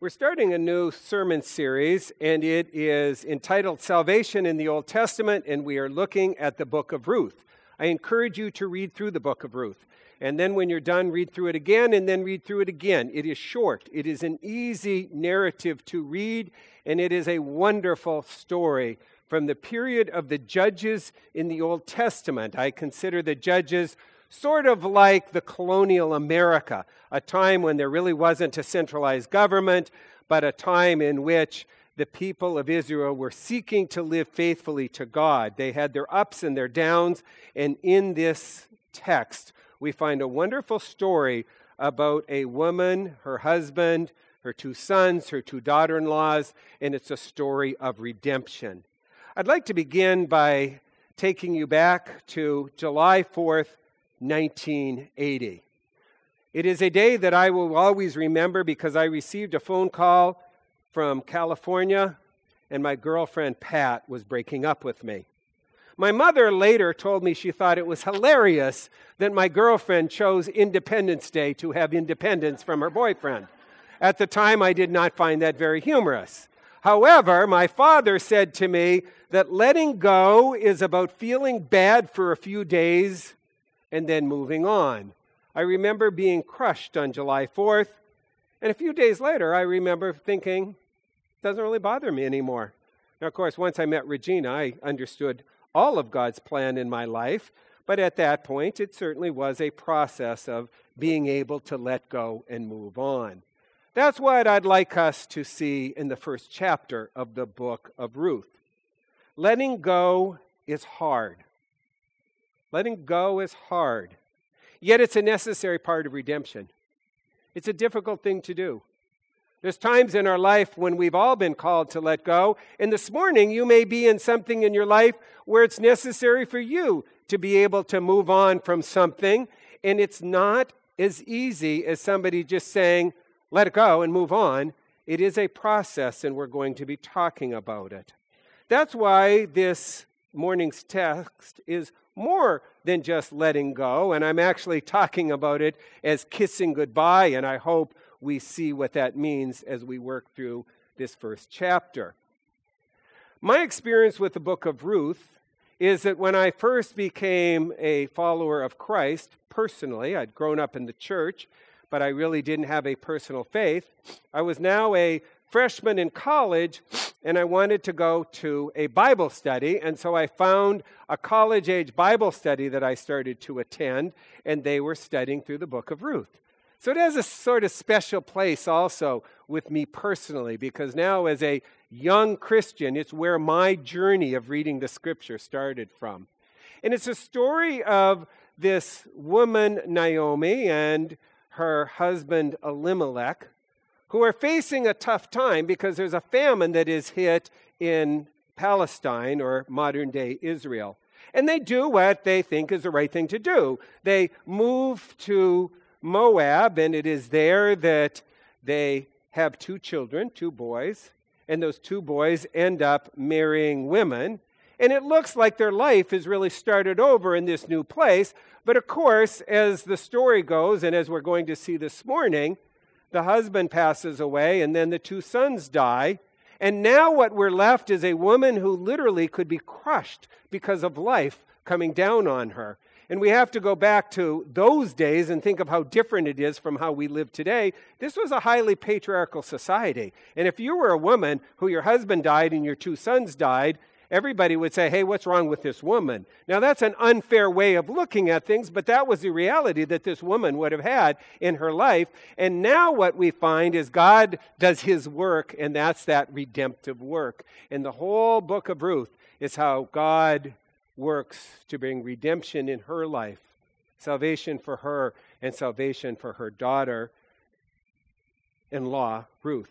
We're starting a new sermon series, and it is entitled Salvation in the Old Testament, and we are looking at the book of Ruth. I encourage you to read through the book of Ruth. And then when you're done, read through it again, and then read through it again. It is short, it is an easy narrative to read, and it is a wonderful story from the period of the judges in the Old Testament. I consider the judges sort of like the colonial America, a time when there really wasn't a centralized government, but a time in which the people of Israel were seeking to live faithfully to God. They had their ups and their downs, and in this text, we find a wonderful story about a woman, her husband, her two sons, her two daughter in laws, and it's a story of redemption. I'd like to begin by taking you back to July 4th, 1980. It is a day that I will always remember because I received a phone call from California and my girlfriend Pat was breaking up with me. My mother later told me she thought it was hilarious that my girlfriend chose Independence Day to have independence from her boyfriend. At the time, I did not find that very humorous. However, my father said to me that letting go is about feeling bad for a few days and then moving on. I remember being crushed on July 4th, and a few days later, I remember thinking, it doesn't really bother me anymore. Now, of course, once I met Regina, I understood all of God's plan in my life, but at that point, it certainly was a process of being able to let go and move on. That's what I'd like us to see in the first chapter of the book of Ruth. Letting go is hard. Letting go is hard, yet it's a necessary part of redemption. It's a difficult thing to do. There's times in our life when we've all been called to let go, and this morning you may be in something in your life where it's necessary for you to be able to move on from something, and it's not as easy as somebody just saying, let it go and move on. It is a process, and we're going to be talking about it. That's why this morning's text is more than just letting go. And I'm actually talking about it as kissing goodbye, and I hope we see what that means as we work through this first chapter. My experience with the book of Ruth is that when I first became a follower of Christ personally, I'd grown up in the church, but I really didn't have a personal faith. I was now a freshman in college and I wanted to go to a Bible study. And so I found a college age Bible study that I started to attend, and they were studying through the book of Ruth. So it has a sort of special place also with me personally, because now as a young Christian, it's where my journey of reading the scripture started from. And it's a story of this woman, Naomi, and her husband, Elimelech, who are facing a tough time because there's a famine that is hit in Palestine or modern day Israel. And they do what they think is the right thing to do. They move to Moab, and it is there that they have two children, two boys, and those two boys end up marrying women. And it looks like their life is really started over in this new place. But of course, as the story goes, and as we're going to see this morning, the husband passes away, and then the two sons die. And now what we're left is a woman who literally could be crushed because of life coming down on her. And we have to go back to those days and think of how different it is from how we live today. This was a highly patriarchal society. And if you were a woman who your husband died and your two sons died, everybody would say, hey, what's wrong with this woman? Now, that's an unfair way of looking at things, but that was the reality that this woman would have had in her life. And now what we find is God does his work, and that's that redemptive work. And the whole book of Ruth is how God works to bring redemption in her life, salvation for her, and salvation for her daughter in law, Ruth.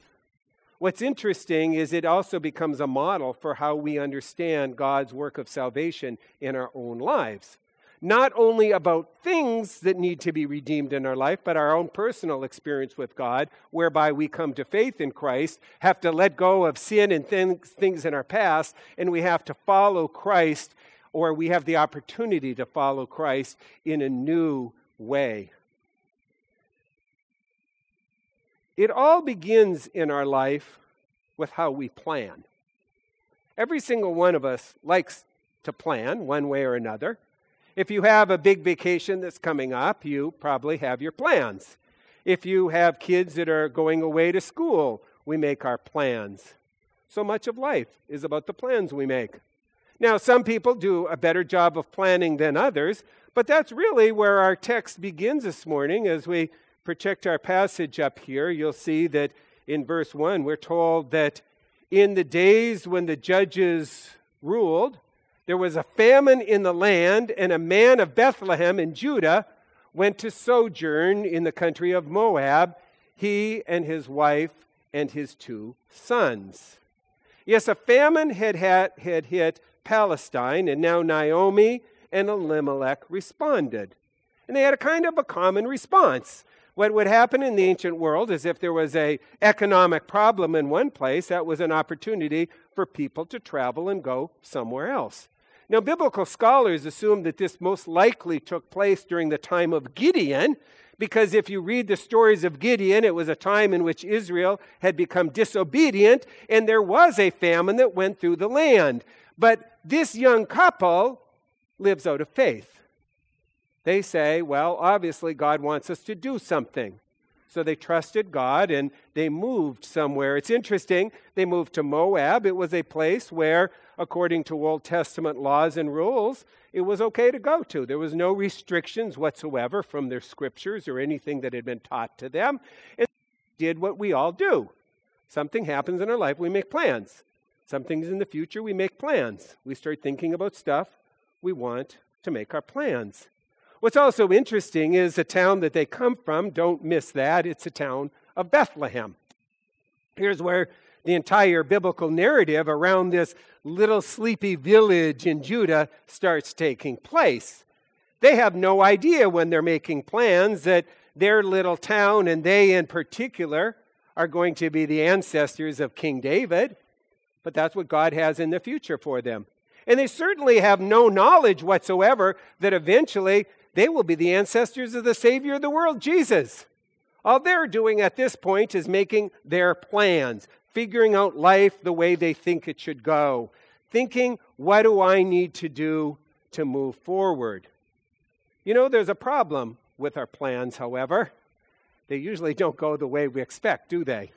What's interesting is it also becomes a model for how we understand God's work of salvation in our own lives. Not only about things that need to be redeemed in our life, but our own personal experience with God, whereby we come to faith in Christ, have to let go of sin and things, in our past, and we have to follow Christ, or we have the opportunity to follow Christ in a new way. It all begins in our life with how we plan. Every single one of us likes to plan one way or another. If you have a big vacation that's coming up, you probably have your plans. If you have kids that are going away to school, we make our plans. So much of life is about the plans we make. Now, some people do a better job of planning than others, but that's really where our text begins this morning. As we project our passage up here, you'll see that in verse 1, we're told that in the days when the judges ruled, there was a famine in the land, and a man of Bethlehem in Judah went to sojourn in the country of Moab, he and his wife and his two sons. Yes, a famine had, had, had hit Palestine, and now Naomi and Elimelech responded. And they had a kind of a common response. What would happen in the ancient world is if there was a economic problem in one place, that was an opportunity for people to travel and go somewhere else. Now, biblical scholars assume that this most likely took place during the time of Gideon, because if you read the stories of Gideon, it was a time in which Israel had become disobedient, and there was a famine that went through the land. But this young couple lives out of faith. They say, well, obviously, God wants us to do something. So they trusted God and they moved somewhere. It's interesting, they moved to Moab. It was a place where, according to Old Testament laws and rules, it was okay to go to. There was no restrictions whatsoever from their scriptures or anything that had been taught to them. And did what we all do. Something happens in our life, we make plans. Something's in the future, we make plans. We start thinking about stuff we want to make our plans. What's also interesting is the town that they come from, don't miss that, it's a town of Bethlehem. Here's where the entire biblical narrative around this little sleepy village in Judah starts taking place. They have no idea when they're making plans that their little town, and they in particular, are going to be the ancestors of King David, but that's what God has in the future for them. And they certainly have no knowledge whatsoever that eventually they will be the ancestors of the Savior of the world, Jesus. All they're doing at this point is making their plans, figuring out life the way they think it should go, thinking, what do I need to do to move forward? You know, there's a problem with our plans, however. They usually don't go the way we expect, do they?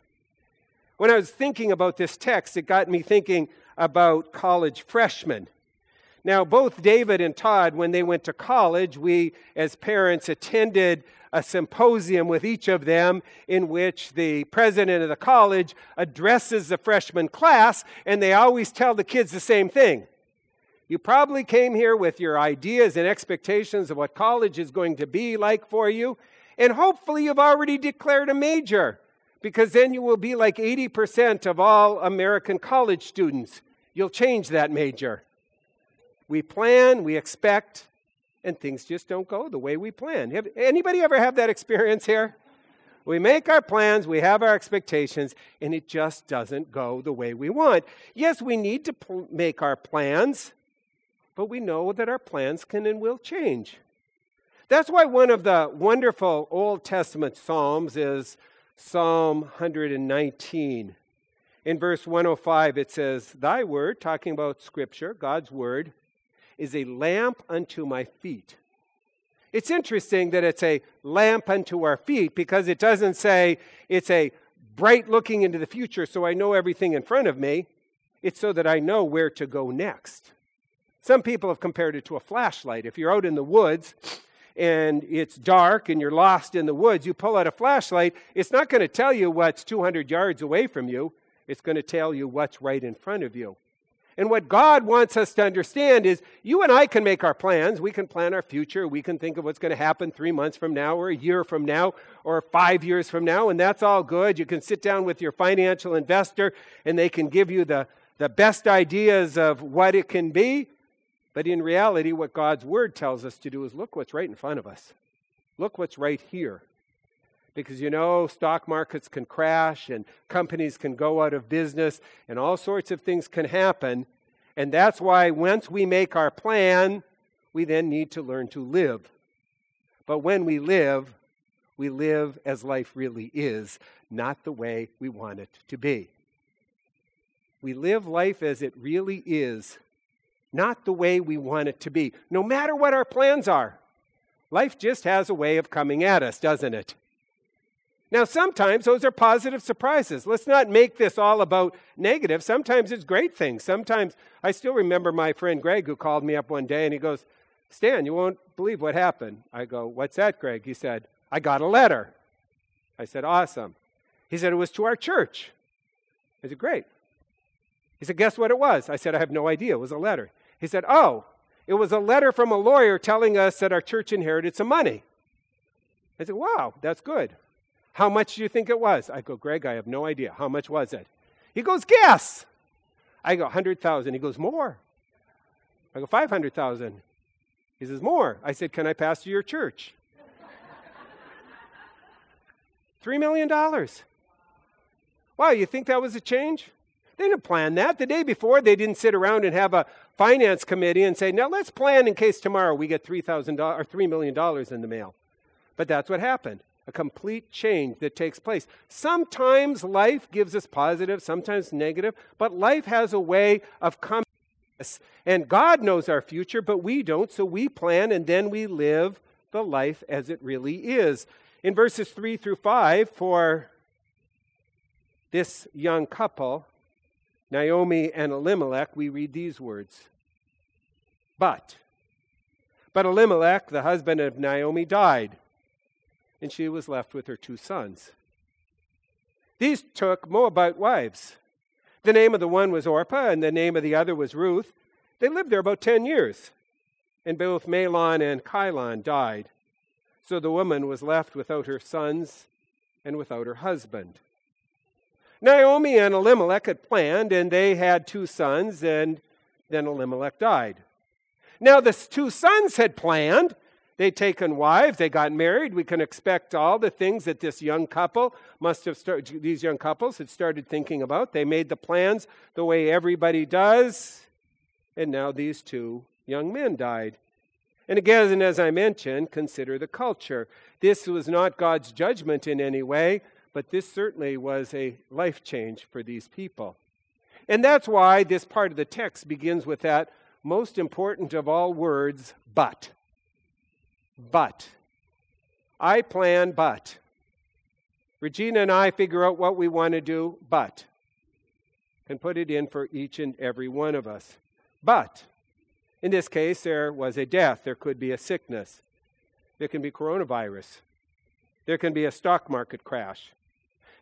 When I was thinking about this text, it got me thinking about college freshmen. Now, both David and Todd, when they went to college, we as parents attended a symposium with each of them in which the president of the college addresses the freshman class, and they always tell the kids the same thing. You probably came here with your ideas and expectations of what college is going to be like for you, and hopefully you've already declared a major, because then you will be like 80% of all American college students. You'll change that major. We plan, we expect, and things just don't go the way we plan. Have anybody ever have that experience here? We make our plans, we have our expectations, and it just doesn't go the way we want. Yes, we need to pl- make our plans, but we know that our plans can and will change. That's why one of the wonderful Old Testament Psalms is Psalm 119. In verse 105, it says, Thy word, talking about Scripture, God's word, is a lamp unto my feet. It's interesting that it's a lamp unto our feet because it doesn't say it's a bright looking into the future so I know everything in front of me. It's so that I know where to go next. Some people have compared it to a flashlight. If you're out in the woods and it's dark and you're lost in the woods, you pull out a flashlight, it's not going to tell you what's 200 yards away from you, it's going to tell you what's right in front of you. And what God wants us to understand is you and I can make our plans. We can plan our future. We can think of what's going to happen three months from now, or a year from now, or five years from now, and that's all good. You can sit down with your financial investor, and they can give you the, the best ideas of what it can be. But in reality, what God's Word tells us to do is look what's right in front of us. Look what's right here because you know stock markets can crash and companies can go out of business and all sorts of things can happen. And that's why once we make our plan, we then need to learn to live. But when we live, We live as life really is, not the way we want it to be. We live life as it really is, not the way we want it to be, no matter what our plans are. Life just has a way of coming at us, doesn't it? Now, sometimes those are positive surprises. Let's not make this all about negative. Sometimes it's great things. Sometimes I still remember my friend Greg who called me up one day and he goes, Stan, you won't believe what happened. I go, What's that, Greg? He said, I got a letter. I said, Awesome. He said, It was to our church. I said, Great. He said, Guess what it was? I said, I have no idea. It was a letter. He said, Oh, it was a letter from a lawyer telling us that our church inherited some money. I said, Wow, that's good. How much do you think it was? I go, Greg, I have no idea. How much was it? He goes, Guess. I go, 100,000. He goes, More. I go, 500,000. He says, More. I said, Can I pastor your church? $3 million. Wow, you think that was a change? They didn't plan that. The day before, they didn't sit around and have a finance committee and say, now let's plan in case tomorrow we get $3, or $3 million in the mail. But that's what happened a complete change that takes place. Sometimes life gives us positive, sometimes negative, but life has a way of coming. And God knows our future, but we don't, so we plan and then we live the life as it really is. In verses 3 through 5, for this young couple, Naomi and Elimelech, we read these words. But, but Elimelech, the husband of Naomi, died, and she was left with her two sons. These took Moabite wives. The name of the one was Orpah, and the name of the other was Ruth. They lived there about ten years, and both Mahlon and Chilion died. So the woman was left without her sons and without her husband. Naomi and Elimelech had planned, and they had two sons, and then Elimelech died. Now, the two sons had planned. They'd taken wives, they got married. We can expect all the things that this young couple must have started, these young couples had started thinking about. They made the plans the way everybody does. And now these two young men died. And again, as I mentioned, consider the culture. This was not God's judgment in any way, but this certainly was a life change for these people. And that's why this part of the text begins with that most important of all words, but. But. I plan, but. Regina and I figure out what we want to do, but. And put it in for each and every one of us. But. In this case, there was a death. There could be a sickness. There can be coronavirus. There can be a stock market crash.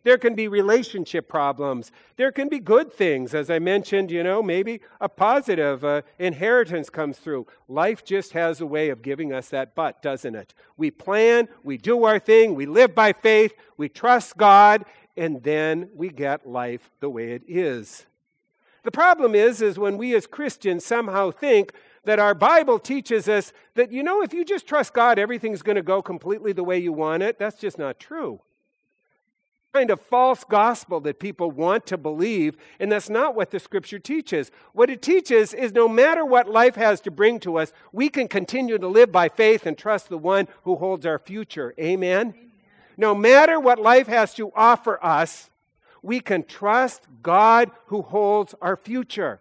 There can be relationship problems. There can be good things. As I mentioned, you know, maybe a positive uh, inheritance comes through. Life just has a way of giving us that but, doesn't it? We plan, we do our thing, we live by faith, we trust God, and then we get life the way it is. The problem is is when we as Christians somehow think that our Bible teaches us that you know if you just trust God everything's going to go completely the way you want it. That's just not true kind of false gospel that people want to believe, and that's not what the scripture teaches. What it teaches is no matter what life has to bring to us, we can continue to live by faith and trust the one who holds our future. Amen? Amen. No matter what life has to offer us, we can trust God who holds our future.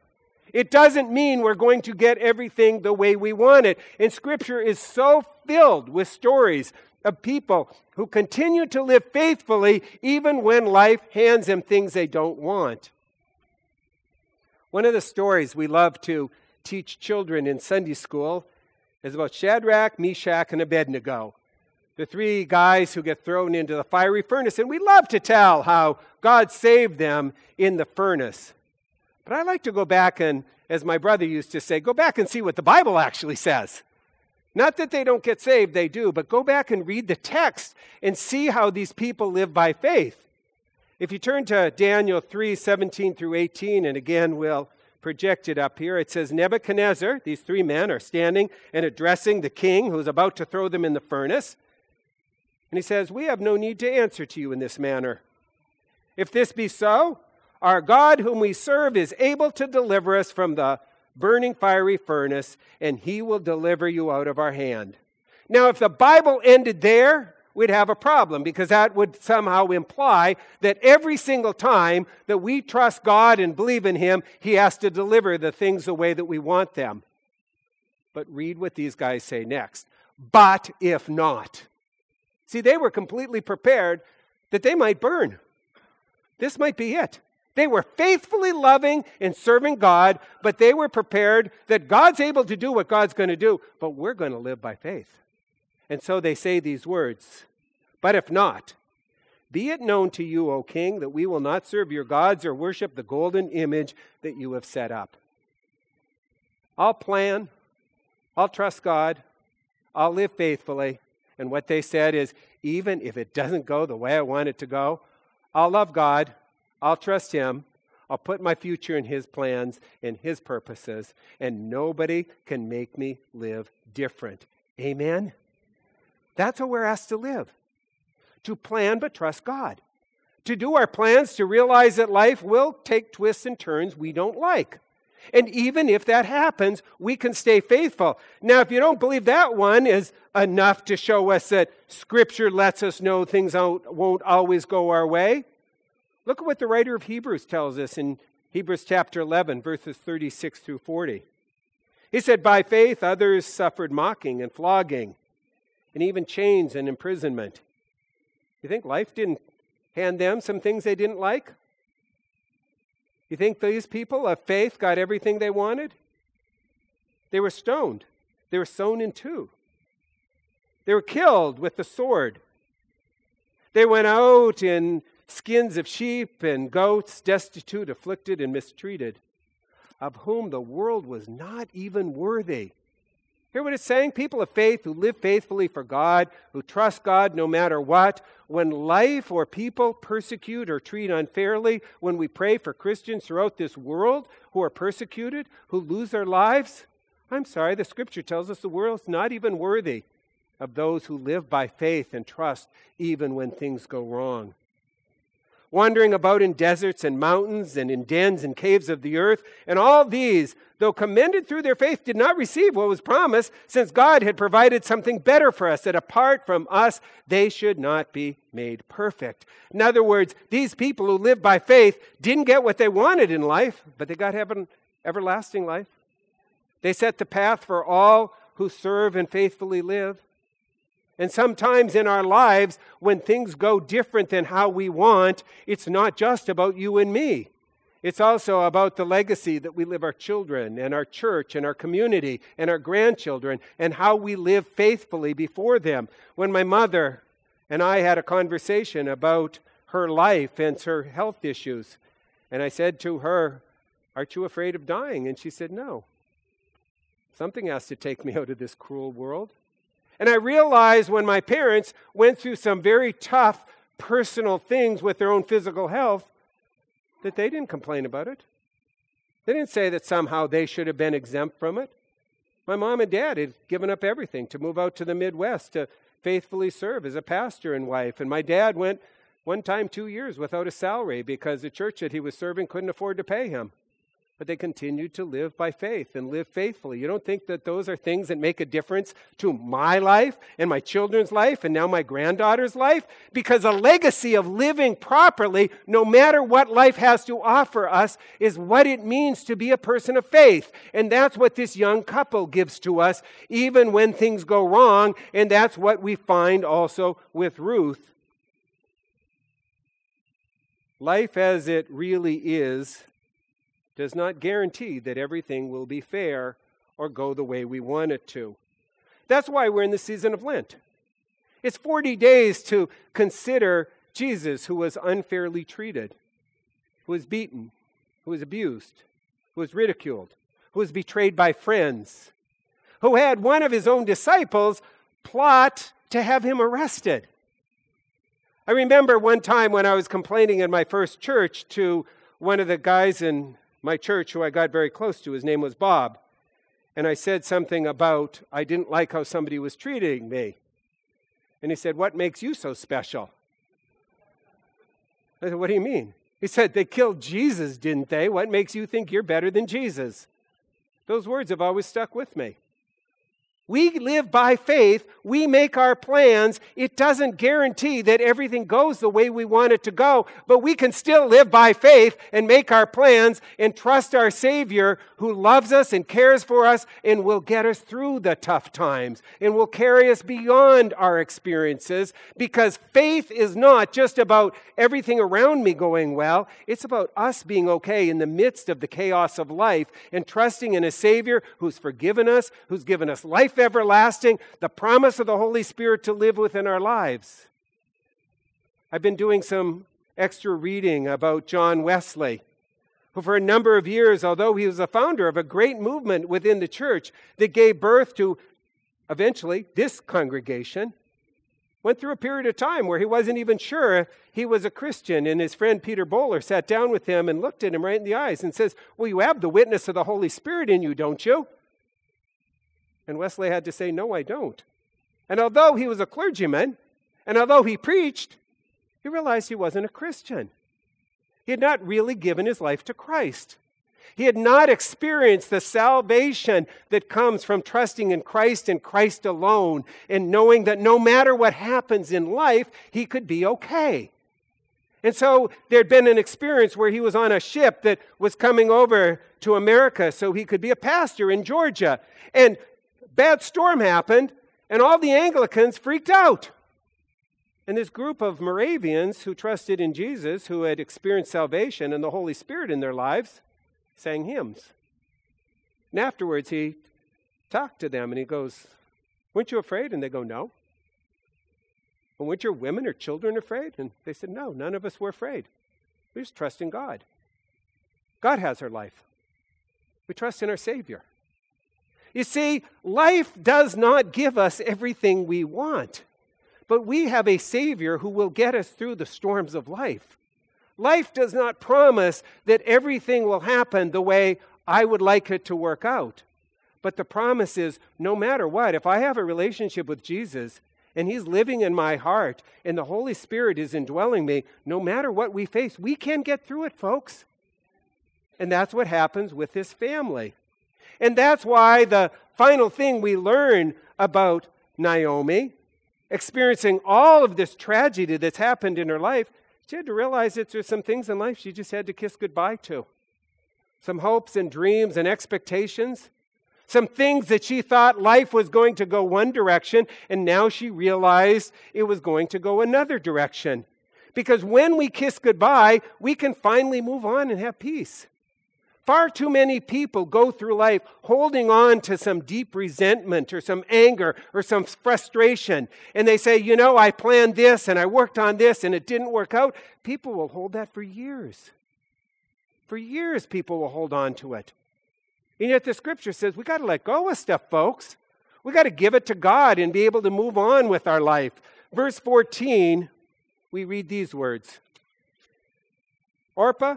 It doesn't mean we're going to get everything the way we want it. And Scripture is so filled with stories of people who continue to live faithfully even when life hands them things they don't want. One of the stories we love to teach children in Sunday school is about Shadrach, Meshach, and Abednego, the three guys who get thrown into the fiery furnace. And we love to tell how God saved them in the furnace. But I like to go back and, as my brother used to say, go back and see what the Bible actually says. Not that they don't get saved, they do, but go back and read the text and see how these people live by faith. If you turn to Daniel 3 17 through 18, and again we'll project it up here, it says Nebuchadnezzar, these three men, are standing and addressing the king who's about to throw them in the furnace. And he says, We have no need to answer to you in this manner. If this be so, our God, whom we serve, is able to deliver us from the burning fiery furnace, and he will deliver you out of our hand. Now, if the Bible ended there, we'd have a problem because that would somehow imply that every single time that we trust God and believe in Him, He has to deliver the things the way that we want them. But read what these guys say next. But if not. See, they were completely prepared that they might burn. This might be it. They were faithfully loving and serving God, but they were prepared that God's able to do what God's going to do, but we're going to live by faith. And so they say these words But if not, be it known to you, O king, that we will not serve your gods or worship the golden image that you have set up. I'll plan, I'll trust God, I'll live faithfully. And what they said is even if it doesn't go the way I want it to go, I'll love God, I'll trust Him, I'll put my future in His plans and His purposes, and nobody can make me live different. Amen? That's how we're asked to live to plan but trust God, to do our plans, to realize that life will take twists and turns we don't like. And even if that happens, we can stay faithful. Now, if you don't believe that one is enough to show us that Scripture lets us know things won't always go our way, look at what the writer of Hebrews tells us in Hebrews chapter 11, verses 36 through 40. He said, By faith, others suffered mocking and flogging and even chains and imprisonment. You think life didn't hand them some things they didn't like? You think these people of faith got everything they wanted? They were stoned. They were sewn in two. They were killed with the sword. They went out in skins of sheep and goats, destitute, afflicted, and mistreated, of whom the world was not even worthy. Hear what it's saying? People of faith who live faithfully for God, who trust God no matter what. When life or people persecute or treat unfairly, when we pray for Christians throughout this world who are persecuted, who lose their lives, I'm sorry, the scripture tells us the world's not even worthy of those who live by faith and trust even when things go wrong wandering about in deserts and mountains and in dens and caves of the earth. And all these, though commended through their faith, did not receive what was promised, since God had provided something better for us, that apart from us, they should not be made perfect. In other words, these people who lived by faith didn't get what they wanted in life, but they got heaven, everlasting life. They set the path for all who serve and faithfully live. And sometimes in our lives, when things go different than how we want, it's not just about you and me. It's also about the legacy that we live our children and our church and our community and our grandchildren and how we live faithfully before them. When my mother and I had a conversation about her life and her health issues, and I said to her, Aren't you afraid of dying? And she said, No. Something has to take me out of this cruel world. And I realized when my parents went through some very tough personal things with their own physical health that they didn't complain about it. They didn't say that somehow they should have been exempt from it. My mom and dad had given up everything to move out to the Midwest to faithfully serve as a pastor and wife. And my dad went one time two years without a salary because the church that he was serving couldn't afford to pay him but they continued to live by faith and live faithfully. You don't think that those are things that make a difference to my life and my children's life and now my granddaughter's life? Because a legacy of living properly, no matter what life has to offer us, is what it means to be a person of faith. And that's what this young couple gives to us, even when things go wrong. And that's what we find also with Ruth. Life as it really is does not guarantee that everything will be fair or go the way we want it to. That's why we're in the season of Lent. It's 40 days to consider Jesus, who was unfairly treated, who was beaten, who was abused, who was ridiculed, who was betrayed by friends, who had one of his own disciples plot to have him arrested. I remember one time when I was complaining in my first church to one of the guys in my church who I got very close to. His name was Bob. And I said something about I didn't like how somebody was treating me. And he said, What makes you so special? I said, What do you mean? He said, They killed Jesus, didn't they? What makes you think you're better than Jesus? Those words have always stuck with me. We live by faith. We make our plans. It doesn't guarantee that everything goes the way we want it to go, but we can still live by faith and make our plans and trust our Savior who loves us and cares for us and will get us through the tough times and will carry us beyond our experiences because faith is not just about everything around me going well. It's about us being okay in the midst of the chaos of life and trusting in a Savior who's forgiven us, who's given us life everlasting, the promise of the Holy Spirit to live within our lives. I've been doing some extra reading about John Wesley, who, for a number of years, although he was a founder of a great movement within the church that gave birth to eventually this congregation, went through a period of time where he wasn't even sure he was a Christian. And his friend Peter Böhler sat down with him and looked at him right in the eyes and says, Well, you have the witness of the Holy Spirit in you, don't you? And Wesley had to say, No, I don't. And although he was a clergyman, and although he preached, he realized he wasn't a Christian. He had not really given his life to Christ. He had not experienced the salvation that comes from trusting in Christ and Christ alone, and knowing that no matter what happens in life, he could be okay. And so there'd been an experience where he was on a ship that was coming over to America so he could be a pastor in Georgia. And bad storm happened, and all the Anglicans freaked out. And this group of Moravians who trusted in Jesus, who had experienced salvation and the Holy Spirit in their lives, sang hymns. And afterwards, he talked to them and he goes, Weren't you afraid? And they go, No. And weren't your women or children afraid? And they said, No, none of us were afraid. We just trust in God. God has our life. We trust in our Savior. You see, life does not give us everything we want, but we have a Savior who will get us through the storms of life. Life does not promise that everything will happen the way I would like it to work out. But the promise is no matter what, if I have a relationship with Jesus and He's living in my heart and the Holy Spirit is indwelling me, no matter what we face, we can get through it, folks. And that's what happens with this family. And that's why the final thing we learn about Naomi, experiencing all of this tragedy that's happened in her life, she had to realize that there's some things in life she just had to kiss goodbye to. Some hopes and dreams and expectations. Some things that she thought life was going to go one direction, and now she realized it was going to go another direction. Because when we kiss goodbye, we can finally move on and have peace. Far too many people go through life holding on to some deep resentment or some anger or some frustration. And they say, you know, I planned this and I worked on this and it didn't work out. People will hold that for years. For years, people will hold on to it. And yet the scripture says we got to let go of stuff, folks. We got to give it to God and be able to move on with our life. Verse 14, we read these words Orpah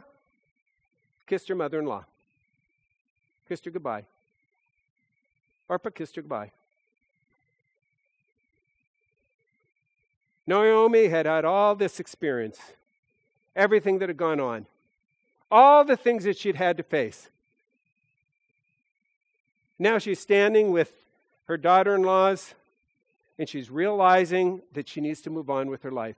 kissed her mother in law, kissed her goodbye. Orpah kissed her goodbye. Naomi had had all this experience, everything that had gone on, all the things that she'd had to face. Now she's standing with her daughter in laws and she's realizing that she needs to move on with her life.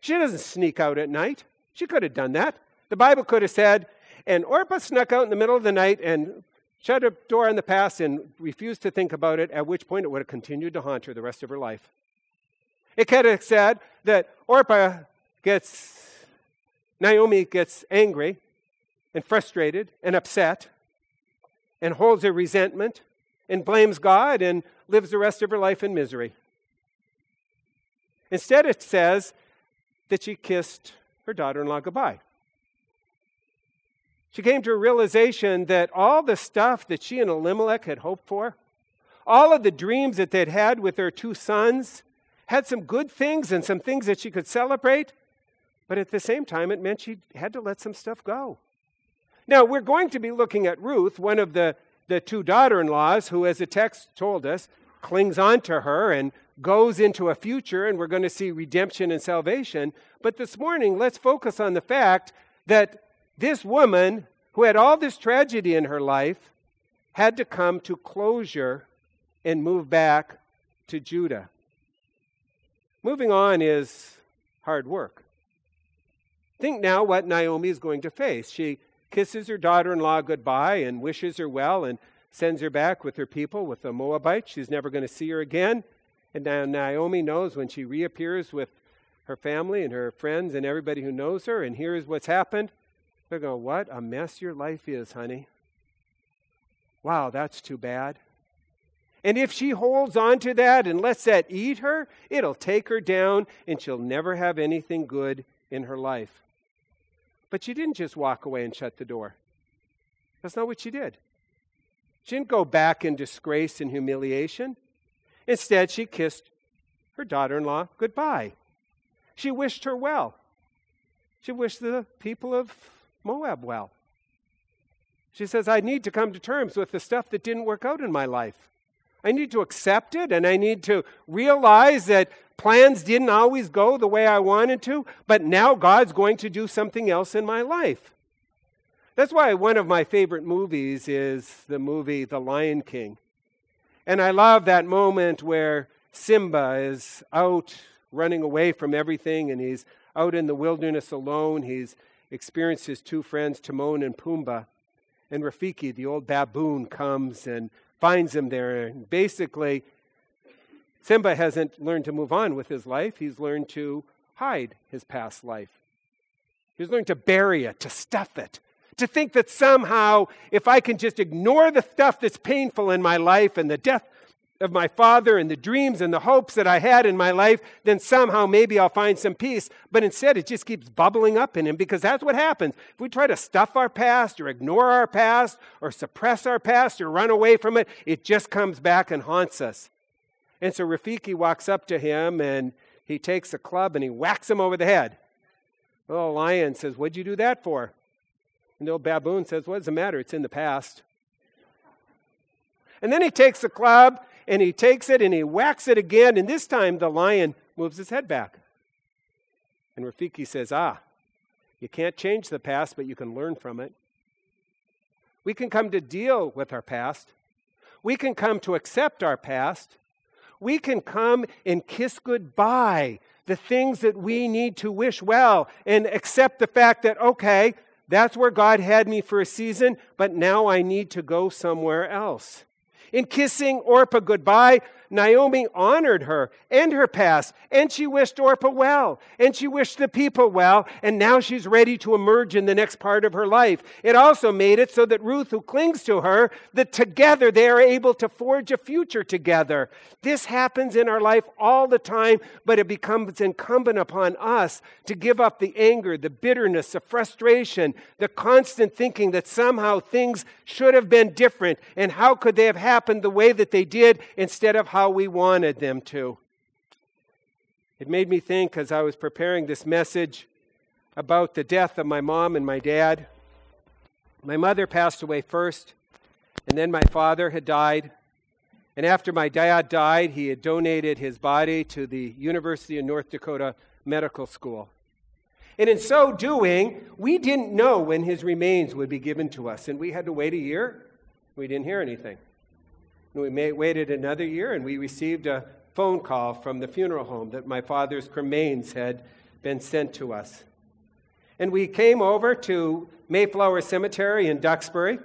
She doesn't sneak out at night. She could have done that. The Bible could have said, and Orpah snuck out in the middle of the night and shut a door on the past and refused to think about it, at which point it would have continued to haunt her the rest of her life. It could have said that Orpah gets, Naomi gets angry and frustrated and upset and holds her resentment and blames God and lives the rest of her life in misery. Instead, it says that she kissed her daughter in law goodbye. She came to a realization that all the stuff that she and Elimelech had hoped for, all of the dreams that they'd had with their two sons, had some good things and some things that she could celebrate, but at the same time, it meant she had to let some stuff go. Now, we're going to be looking at Ruth, one of the, the two daughter in laws, who, as the text told us, clings on to her and goes into a future, and we're going to see redemption and salvation. But this morning, let's focus on the fact that this woman, who had all this tragedy in her life, had to come to closure and move back to Judah. Moving on is hard work. Think now what Naomi is going to face. She kisses her daughter in law goodbye and wishes her well and sends her back with her people, with the Moabites. She's never going to see her again. And now Naomi knows when she reappears with her family and her friends and everybody who knows her and hears what's happened, they're going, What a mess your life is, honey. Wow, that's too bad. And if she holds on to that and lets that eat her, it'll take her down and she'll never have anything good in her life. But she didn't just walk away and shut the door. That's not what she did. She didn't go back in disgrace and humiliation. Instead, she kissed her daughter in law goodbye. She wished her well. She wished the people of Moab well. She says, I need to come to terms with the stuff that didn't work out in my life. I need to accept it and I need to realize that plans didn't always go the way I wanted to, but now God's going to do something else in my life. That's why one of my favorite movies is the movie The Lion King. And I love that moment where Simba is out running away from everything and he's out in the wilderness alone. He's experienced his two friends, Timon and Pumbaa. And Rafiki, the old baboon, comes and finds him there. And basically, Simba hasn't learned to move on with his life, he's learned to hide his past life. He's learned to bury it, to stuff it, to think that somehow, if I can just ignore the stuff that's painful in my life and the death of my father and the dreams and the hopes that I had in my life, then somehow maybe I'll find some peace. But instead, it just keeps bubbling up in him because that's what happens. If we try to stuff our past or ignore our past or suppress our past or run away from it, it just comes back and haunts us. And so Rafiki walks up to him and he takes a club and he whacks him over the head. The little lion says, What'd you do that for? And the old baboon says, What's the matter? It's in the past. And then he takes the club and he takes it and he whacks it again, and this time the lion moves his head back. And Rafiki says, Ah, you can't change the past, but you can learn from it. We can come to deal with our past. We can come to accept our past. We can come and kiss goodbye the things that we need to wish well and accept the fact that, okay, that's where God had me for a season, but now I need to go somewhere else. In kissing Orpah goodbye, Naomi honored her and her past, and she wished Orpah well, and she wished the people well, and now she's ready to emerge in the next part of her life. It also made it so that Ruth, who clings to her, that together they are able to forge a future together. This happens in our life all the time, but it becomes incumbent upon us to give up the anger, the bitterness, the frustration, the constant thinking that somehow things should have been different, and how could they have happened the way that they did instead of how how we wanted them to. It made me think as I was preparing this message about the death of my mom and my dad. My mother passed away first, and then my father had died. And after my dad died, he had donated his body to the University of North Dakota Medical School. And in so doing, we didn't know when his remains would be given to us, and we had to wait a year. We didn't hear anything. We waited another year and we received a phone call from the funeral home that my father's cremains had been sent to us. And we came over to Mayflower Cemetery in Duxbury.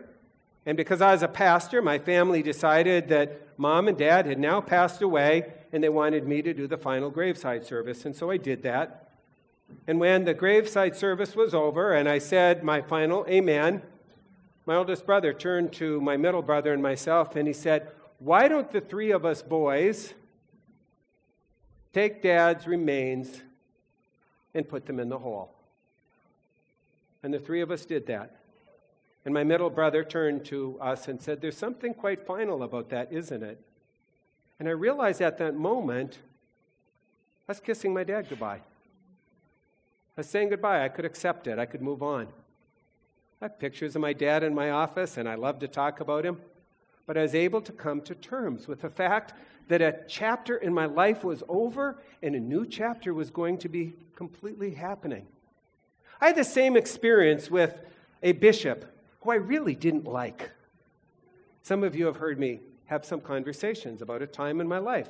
And because I was a pastor, my family decided that mom and dad had now passed away and they wanted me to do the final graveside service. And so I did that. And when the graveside service was over and I said my final amen, my oldest brother turned to my middle brother and myself and he said, why don't the three of us boys take dad's remains and put them in the hole? And the three of us did that. And my middle brother turned to us and said, There's something quite final about that, isn't it? And I realized at that moment, I was kissing my dad goodbye. I was saying goodbye. I could accept it, I could move on. I have pictures of my dad in my office, and I love to talk about him but I was able to come to terms with the fact that a chapter in my life was over and a new chapter was going to be completely happening. I had the same experience with a bishop who I really didn't like. Some of you have heard me have some conversations about a time in my life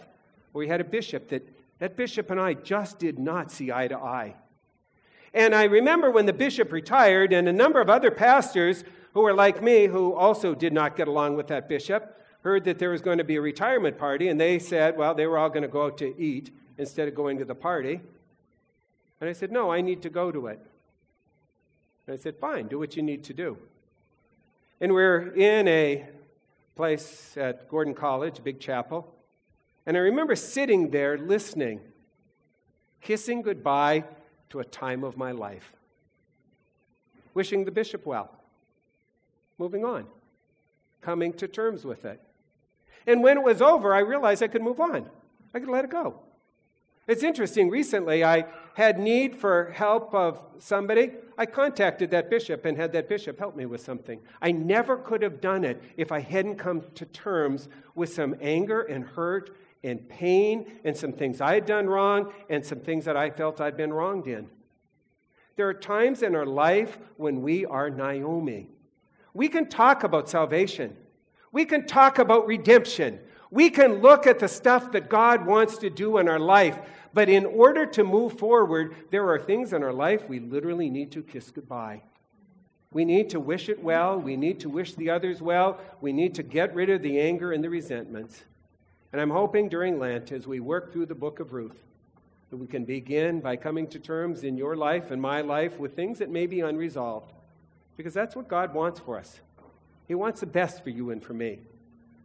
where we had a bishop that that bishop and I just did not see eye to eye. And I remember when the bishop retired, and a number of other pastors who were like me, who also did not get along with that bishop, heard that there was going to be a retirement party, and they said, well, they were all going to go out to eat instead of going to the party. And I said, no, I need to go to it. And I said, fine, do what you need to do. And we're in a place at Gordon College, big chapel. And I remember sitting there listening, kissing goodbye to a time of my life, wishing the bishop well, moving on, coming to terms with it. And when it was over, I realized I could move on. I could let it go. It's interesting, recently I had need for help of somebody. I contacted that bishop and had that bishop help me with something. I never could have done it if I hadn't come to terms with some anger and hurt and pain and some things I had done wrong and some things that I felt I'd been wronged in. There are times in our life when we are Naomi. We can talk about salvation. We can talk about redemption. We can look at the stuff that God wants to do in our life. But in order to move forward, there are things in our life we literally need to kiss goodbye. We need to wish it well. We need to wish the others well. We need to get rid of the anger and the resentments. And I'm hoping during Lent, as we work through the book of Ruth, that we can begin by coming to terms in your life and my life with things that may be unresolved. Because that's what God wants for us. He wants the best for you and for me.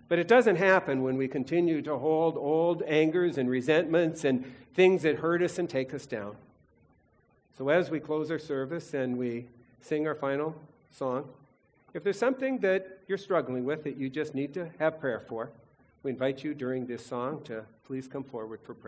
But it doesn't happen when we continue to hold old angers and resentments and things that hurt us and take us down. So as we close our service and we sing our final song, if there's something that you're struggling with that you just need to have prayer for, we invite you during this song to please come forward for prayer.